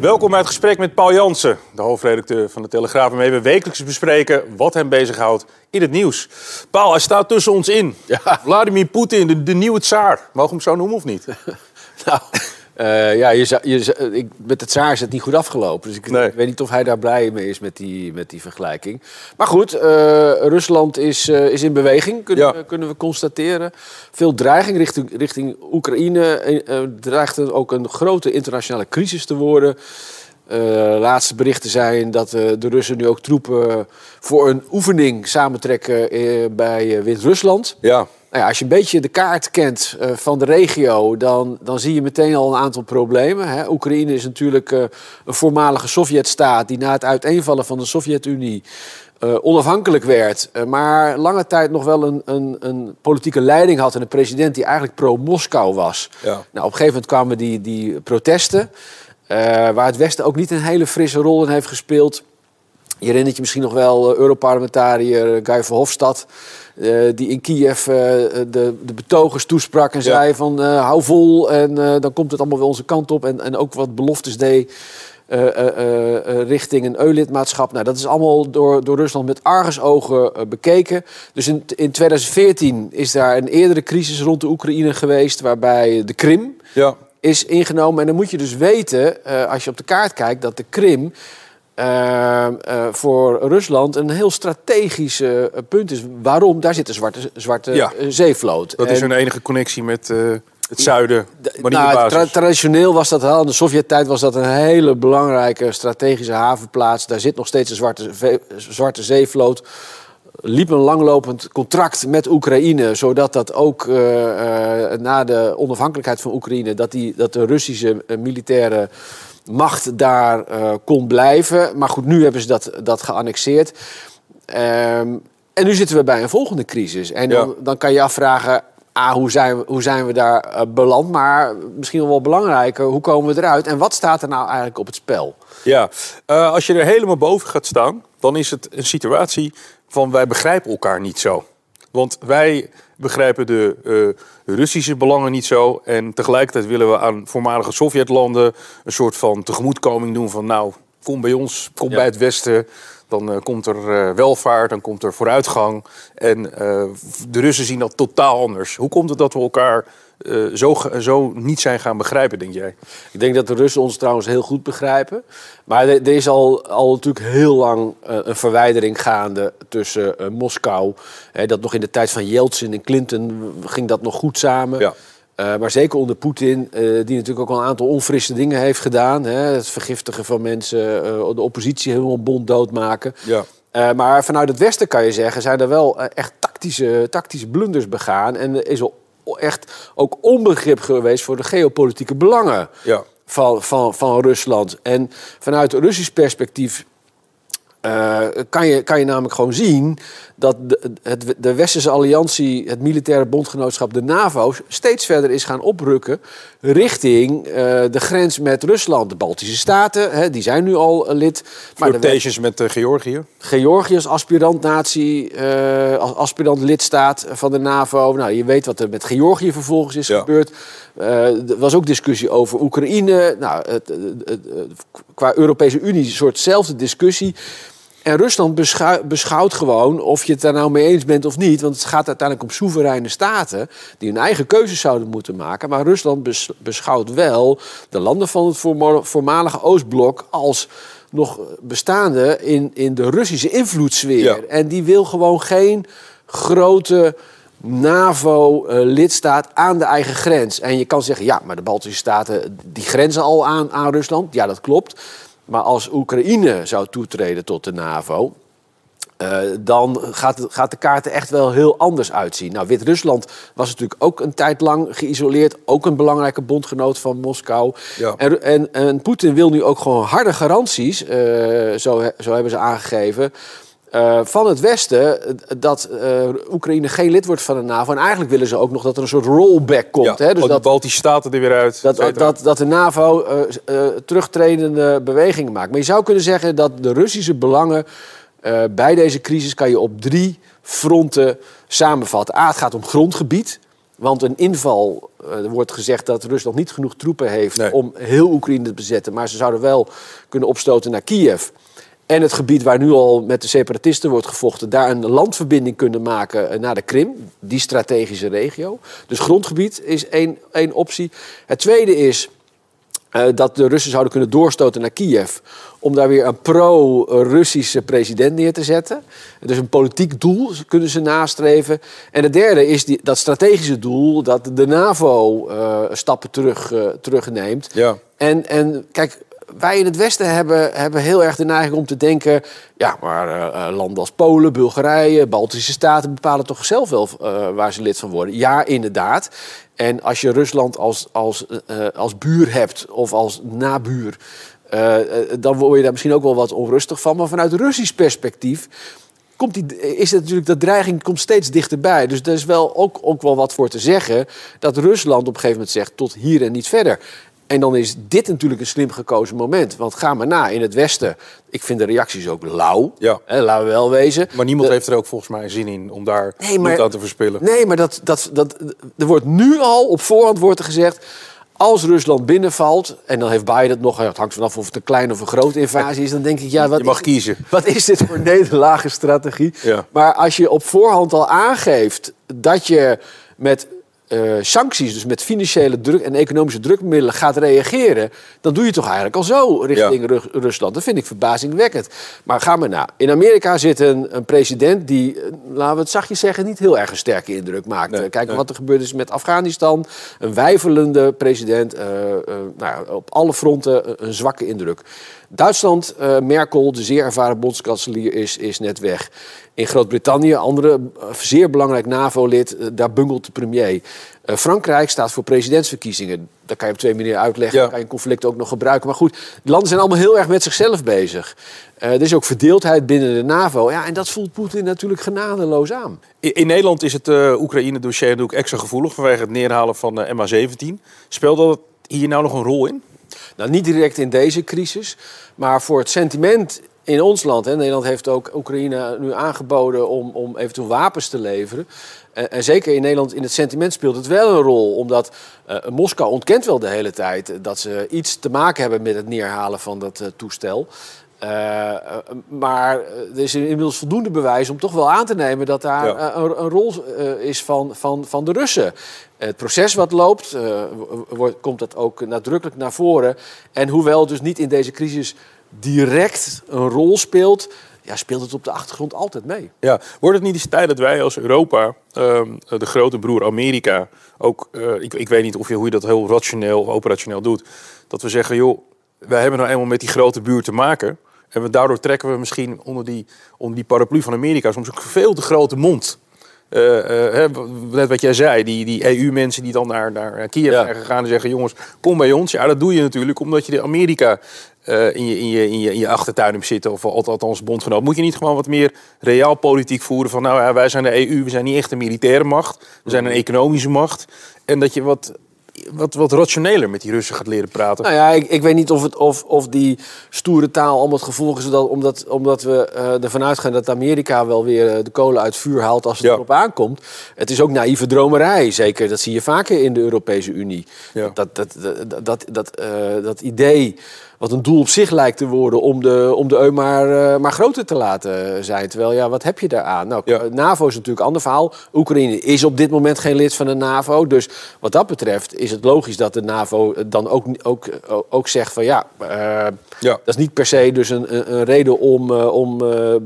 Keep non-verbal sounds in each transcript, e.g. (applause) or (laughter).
Welkom bij het gesprek met Paul Jansen, de hoofdredacteur van de Telegraaf, waarmee we wekelijks bespreken wat hem bezighoudt in het nieuws. Paul, hij staat tussen ons in. Ja. Vladimir Poetin, de, de nieuwe tsaar. Mogen we hem zo noemen of niet? (laughs) Nou, eh, ja, je je ik, met het Tsaar is het niet goed afgelopen. Dus ik, Nee. ik weet niet of hij daar blij mee is met die, met die vergelijking. Maar goed, eh, Rusland is, eh, is in beweging, kunnen, Ja. kunnen we constateren. Veel dreiging richting, richting Oekraïne. Dreigt er ook een grote internationale crisis te worden. Laatste berichten zijn dat de Russen nu ook troepen voor een oefening samentrekken bij Wit-Rusland. Ja. Nou ja, als je een beetje de kaart kent eh, van de regio, dan, dan zie je meteen al een aantal problemen. Hè. Oekraïne is natuurlijk eh, een voormalige Sovjetstaat die na het uiteenvallen van de Sovjet-Unie eh, onafhankelijk werd. maar lange tijd nog wel een, een, een politieke leiding had en een president die eigenlijk pro-Moskou was. Ja. Nou, op een gegeven moment kwamen die, die protesten, waar het Westen ook niet een hele frisse rol in heeft gespeeld. Je herinnert je misschien nog wel eh, Europarlementariër Guy Verhofstadt... eh, die in Kiev eh, de, de betogers toesprak en Ja. zei van... eh, hou vol en eh, dan komt het allemaal weer onze kant op. En, en ook wat beloftes deed eh, eh, eh, eh, richting een EU-lidmaatschap. Nou, dat is allemaal door, door Rusland met argusogen eh, bekeken. Dus in, in 2014 is daar een eerdere crisis rond de Oekraïne geweest... waarbij de Krim Ja. is ingenomen. En dan moet je dus weten, eh, als je op de kaart kijkt, dat de Krim eh, eh, voor Rusland een heel strategisch eh, punt is. Waarom? Daar zit een zwarte, zwarte Ja. eh, zeevloot. Dat is hun enige connectie met het zuiden, maar niet nou, tra- traditioneel was dat al. In de Sovjet-tijd was dat een hele belangrijke strategische havenplaats. Daar zit nog steeds een zwarte, zwarte zeevloot. Liep een langlopend contract met Oekraïne, zodat dat ook na de onafhankelijkheid van Oekraïne, dat, die, dat de Russische militaire macht daar eh, kon blijven. Maar goed, nu hebben ze dat, dat geannexeerd. Ehm, en nu zitten we bij een volgende crisis. En dan, Ja. dan kan je afvragen, ah, hoe, zijn we, hoe zijn we daar eh, beland? Maar misschien wel belangrijker, hoe komen we eruit? En wat staat er nou eigenlijk op het spel? Ja, Eh, als je er helemaal boven gaat staan, dan is het een situatie van wij begrijpen elkaar niet zo. Want wij begrijpen de eh, Russische belangen niet zo. En tegelijkertijd willen we aan voormalige Sovjetlanden een soort van tegemoetkoming doen van nou, kom bij ons, kom Ja. bij het Westen. Dan eh, komt er eh, welvaart, dan komt er vooruitgang. En eh, de Russen zien dat totaal anders. Hoe komt het dat we elkaar zo, zo niet zijn gaan begrijpen, denk jij? Ik denk dat de Russen ons trouwens heel goed begrijpen. Maar er, er is al, al natuurlijk heel lang een verwijdering gaande tussen Moskou. Hè, dat nog in de tijd van Yeltsin en Clinton ging dat nog goed samen. Ja. Eh, maar zeker onder Poetin, eh, die natuurlijk ook al een aantal onfrisse dingen heeft gedaan. Hè, het vergiftigen van mensen, eh, de oppositie helemaal bond doodmaken. Ja. Maar vanuit het Westen kan je zeggen, zijn er wel echt tactische, tactische blunders begaan. En er is wel echt ook onbegrip geweest voor de geopolitieke belangen Ja. van, van, van Rusland. En vanuit Russisch perspectief eh, kan, je, kan je namelijk gewoon zien dat de, het, de Westerse alliantie, het militaire bondgenootschap, de NAVO, steeds verder is gaan oprukken richting eh, de grens met Rusland. De Baltische Staten, hè, die zijn nu al eh, lid. Maar de, Flirtations met Georgië. Georgië als aspirant-natie, eh, als aspirant-lidstaat van de NAVO. Nou, je weet wat er met Georgië vervolgens is Ja. gebeurd. Er was ook discussie over Oekraïne. Nou, het, het- het- het- qua Europese Unie een soortzelfde discussie. En Rusland beschou- beschouwt gewoon, of je het daar nou mee eens bent of niet... want het gaat uiteindelijk om soevereine staten... die hun eigen keuzes zouden moeten maken. Maar Rusland bes- beschouwt wel de landen van het voormalige Oostblok... als nog bestaande in, in de Russische invloedssfeer. Ja. En die wil gewoon geen grote NAVO-lidstaat aan de eigen grens. En je kan zeggen, ja, maar de Baltische Staten die grenzen al aan, aan Rusland. Ja, dat klopt. Maar als Oekraïne zou toetreden tot de NAVO... Uh, dan gaat, gaat, de kaart er echt wel heel anders uitzien. Nou, Wit-Rusland was natuurlijk ook een tijd lang geïsoleerd. Ook een belangrijke bondgenoot van Moskou. Ja. En, en, en Poetin wil nu ook gewoon harde garanties, uh, zo, zo hebben ze aangegeven... Uh, van het Westen dat uh, Oekraïne geen lid wordt van de NAVO. En eigenlijk willen ze ook nog dat er een soort rollback komt. Ja, hè? Dus dat de Baltische Staten er weer uit. Dat, dat, dat de NAVO uh, terugtredende bewegingen maakt. Maar je zou kunnen zeggen dat de Russische belangen bij deze crisis kan je op drie fronten samenvatten. A, het gaat om grondgebied. Want een inval, er wordt gezegd dat Rusland niet genoeg troepen heeft nee. om heel Oekraïne te bezetten. Maar ze zouden wel kunnen opstoten naar Kiev en het gebied waar nu al met de separatisten wordt gevochten, daar een landverbinding kunnen maken eh, naar de Krim, die strategische regio. Dus grondgebied is één, één optie. Het tweede is uh, dat de Russen zouden kunnen doorstoten naar Kiev om daar weer een pro-Russische president neer te zetten. Dus een politiek doel kunnen ze nastreven. En het derde is die, dat strategische doel dat de NAVO uh, stappen terug, uh, terugneemt. Ja. En, en kijk, wij in het Westen hebben, hebben heel erg de neiging om te denken... ja, maar uh, landen als Polen, Bulgarije, Baltische Staten... bepalen toch zelf wel uh, waar ze lid van worden. Ja, inderdaad. En als je Rusland als, als, als buur hebt of als nabuur... dan word je daar misschien ook wel wat onrustig van. Maar vanuit Russisch perspectief... Komt die, is het natuurlijk, dat dreiging komt steeds dichterbij. Dus er is wel ook, ook wel wat voor te zeggen dat Rusland op een gegeven moment zegt tot hier en niet verder. En dan is dit natuurlijk een slim gekozen moment. Want ga maar na, in het Westen, ik vind de reacties ook lauw. Ja. Hè, laten we wel wezen. Maar niemand heeft er ook volgens mij zin in om daar nee, maar, aan te verspillen. Nee, maar dat, dat, dat, er wordt nu al op voorhand wordt er gezegd... Als Rusland binnenvalt, en dan heeft Biden het nog... Het hangt vanaf of het een kleine of een grote invasie is... dan denk ik, ja, wat, je mag is, kiezen. wat is dit voor nederlagenstrategie? Ja. Maar als je op voorhand al aangeeft dat je met uh, sancties, dus met financiële druk en economische drukmiddelen gaat reageren, dan doe je toch eigenlijk al zo richting ja. Rusland. Dat vind ik verbazingwekkend. Maar ga maar na. In Amerika zit een, een president die, eh, laten we het zachtjes zeggen, niet heel erg een sterke indruk maakt. Nee, Kijk nee. wat er gebeurd is met Afghanistan. Een wijfelende president. Uh, uh, nou, op alle fronten een, zwakke indruk. Duitsland, Merkel, de zeer ervaren bondskanselier, is, is net weg. In Groot-Brittannië, andere zeer belangrijk NAVO-lid, uh, daar bungelt de premier. Uh, Frankrijk staat voor presidentsverkiezingen. Dat kan je op twee manieren uitleggen. Ja. Dan kan je een conflict ook nog gebruiken. Maar goed, de landen zijn allemaal heel erg met zichzelf bezig. er is ook verdeeldheid binnen de NAVO. Ja, en dat voelt Poetin natuurlijk genadeloos aan. In, in Nederland is het Oekraïne-dossier natuurlijk extra gevoelig vanwege het neerhalen van de MH17. Speelt dat hier nou nog een rol in? Nou, niet direct in deze crisis, maar voor het sentiment in ons land. Hè, Nederland heeft ook Oekraïne nu aangeboden om, om eventueel wapens te leveren. En, en, zeker in Nederland, in het sentiment speelt het wel een rol. Omdat uh, Moskou ontkent wel de hele tijd dat ze iets te maken hebben met het neerhalen van dat uh, toestel. Uh, maar er is inmiddels voldoende bewijs om toch wel aan te nemen dat daar Ja. een, een rol is van, van, van de Russen. Het proces wat loopt, wordt, komt dat ook nadrukkelijk naar voren. En hoewel dus niet in deze crisis direct een rol speelt, ja, speelt het op de achtergrond altijd mee. Ja, wordt het niet eens tijd dat wij als Europa, ehm, de grote broer Amerika, ook, uh, ik, ik weet niet of je, hoe je dat heel rationeel of operationeel doet, dat we zeggen, joh, wij hebben nou eenmaal met die grote buur te maken. En we, daardoor trekken we misschien onder die, onder die paraplu van Amerika soms ook veel te grote mond. Uh, uh, net wat jij zei, die, die EU-mensen die dan naar, naar Kiev Ja. zijn gegaan en zeggen: jongens, kom bij ons. Ja, dat doe je natuurlijk omdat je de Amerika uh, in, je, in, je, in, je, in je achtertuin hebt zitten, of al- althans bondgenoot. Moet je niet gewoon wat meer reaal politiek voeren van: nou ja, wij zijn de EU, we zijn niet echt een militaire macht, we zijn een economische macht. En dat je wat, wat, wat rationeler met die Russen gaat leren praten. Nou ja, ik, ik weet niet of, het, of, of die stoere taal allemaal het gevolg is dat, omdat, omdat we eh, ervan uitgaan dat Amerika wel weer eh, de kolen uit vuur haalt als het Ja. erop aankomt. Het is ook naïeve dromerij, zeker. Dat zie je vaker in de Europese Unie. Ja. Dat, dat, dat, dat, dat, eh, dat idee wat een doel op zich lijkt te worden om de, om de EU maar, eh, maar groter te laten zijn. Terwijl, ja, wat heb je daaraan? Nou, Ja. NAVO is natuurlijk een ander verhaal. Oekraïne is op dit moment geen lid van de NAVO. Dus wat dat betreft is het logisch dat de NAVO dan ook, ook, ook zegt van ja, eh, Ja. dat is niet per se dus een, een, reden om, eh, om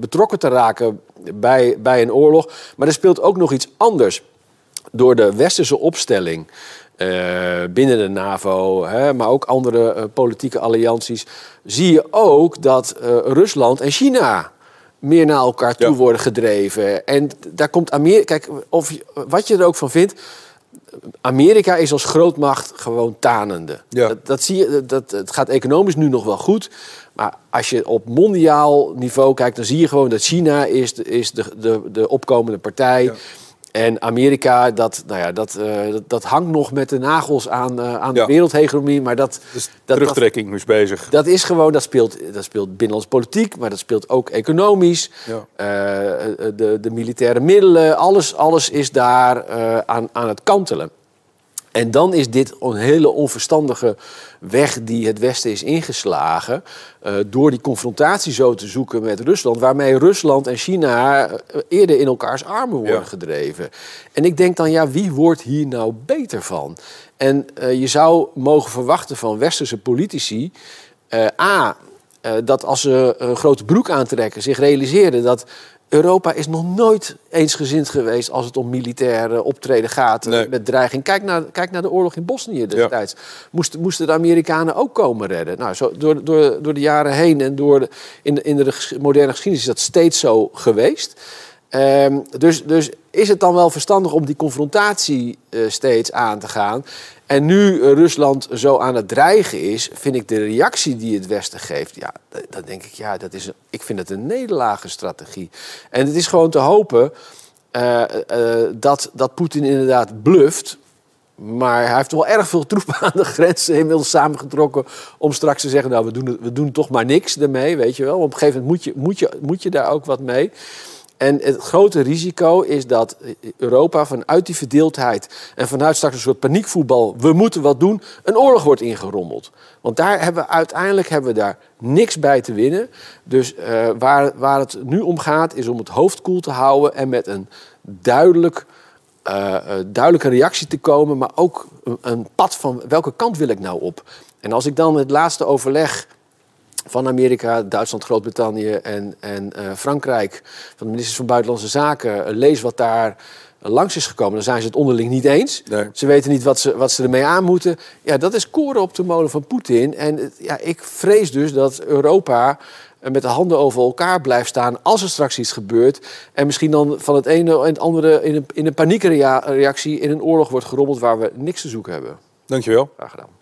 betrokken te raken bij, bij een oorlog. Maar er speelt ook nog iets anders. Door de westerse opstelling binnen de NAVO, hè, maar ook andere eh, politieke allianties, zie je ook dat eh, Rusland en China meer naar elkaar toe Ja. worden gedreven. En daar komt Amerika. Kijk, of, wat je er ook van vindt. Amerika is als grootmacht gewoon tanende. Ja. Dat, dat zie je, dat, het gaat economisch nu nog wel goed. Maar als je op mondiaal niveau kijkt, dan zie je gewoon dat China is de, is de, de, de opkomende partij. Ja. En Amerika, dat, nou ja, dat, eh, dat, dat hangt nog met de nagels aan, eh, aan Ja. de wereldhegemonie. Maar dat, Dus dat, dat, terugtrekking is bezig. dat is gewoon, dat speelt, dat speelt binnenlands politiek, maar dat speelt ook economisch. Ja. Eh, de, de militaire middelen, alles, alles is daar aan, aan het kantelen. En dan is dit een hele onverstandige weg die het Westen is ingeslagen. eh, door die confrontatie zo te zoeken met Rusland. Waarmee Rusland en China eh, eerder in elkaars armen worden Ja. gedreven. En ik denk dan, ja, wie wordt hier nou beter van? En eh, je zou mogen verwachten van westerse politici. A, dat als ze een grote broek aantrekken, zich realiseren dat Europa is nog nooit eensgezind geweest als het om militaire optreden gaat eh, Nee. met dreiging. Kijk naar, kijk naar de oorlog in Bosnië destijds. Moesten, moesten de Amerikanen ook komen redden. Nou, zo, door, door, door de jaren heen en door de, in, de, in de moderne geschiedenis is dat steeds zo geweest. Ehm, dus, dus is het dan wel verstandig om die confrontatie eh, steeds aan te gaan? En nu eh, Rusland zo aan het dreigen is, vind ik de reactie die het Westen geeft, ja, dan denk ik, ja, dat is ik vind het een nederlagenstrategie. En het is gewoon te hopen eh, dat, dat Poetin inderdaad bluft. Maar hij heeft wel erg veel troepen (laughs) aan de grens inmiddels samengetrokken om straks te zeggen, nou, we doen, we doen toch maar niks ermee, weet je wel. Op een gegeven moment moet je, moet je, moet je daar ook wat mee. En het grote risico is dat Europa vanuit die verdeeldheid en vanuit straks een soort paniekvoetbal, we moeten wat doen, een oorlog wordt ingerommeld. Want daar hebben we uiteindelijk hebben we daar niks bij te winnen. Dus eh, waar, waar het nu om gaat, is om het hoofd koel te houden en met een duidelijk, eh, eh, duidelijke reactie te komen, maar ook een, een pad van welke kant wil ik nou op. En als ik dan het laatste overleg van Amerika, Duitsland, Groot-Brittannië en, en eh, Frankrijk, van de ministers van Buitenlandse Zaken, eh, lees wat daar langs is gekomen, dan zijn ze het onderling niet eens. Nee. Ze weten niet wat ze, wat ze ermee aan moeten. Ja, dat is koren op de molen van Poetin. En eh, ja, ik vrees dus dat Europa met de handen over elkaar blijft staan als er straks iets gebeurt. En misschien dan van het ene en het andere in een, in een paniekreactie in een oorlog wordt gerommeld waar we niks te zoeken hebben. Dankjewel. Graag gedaan.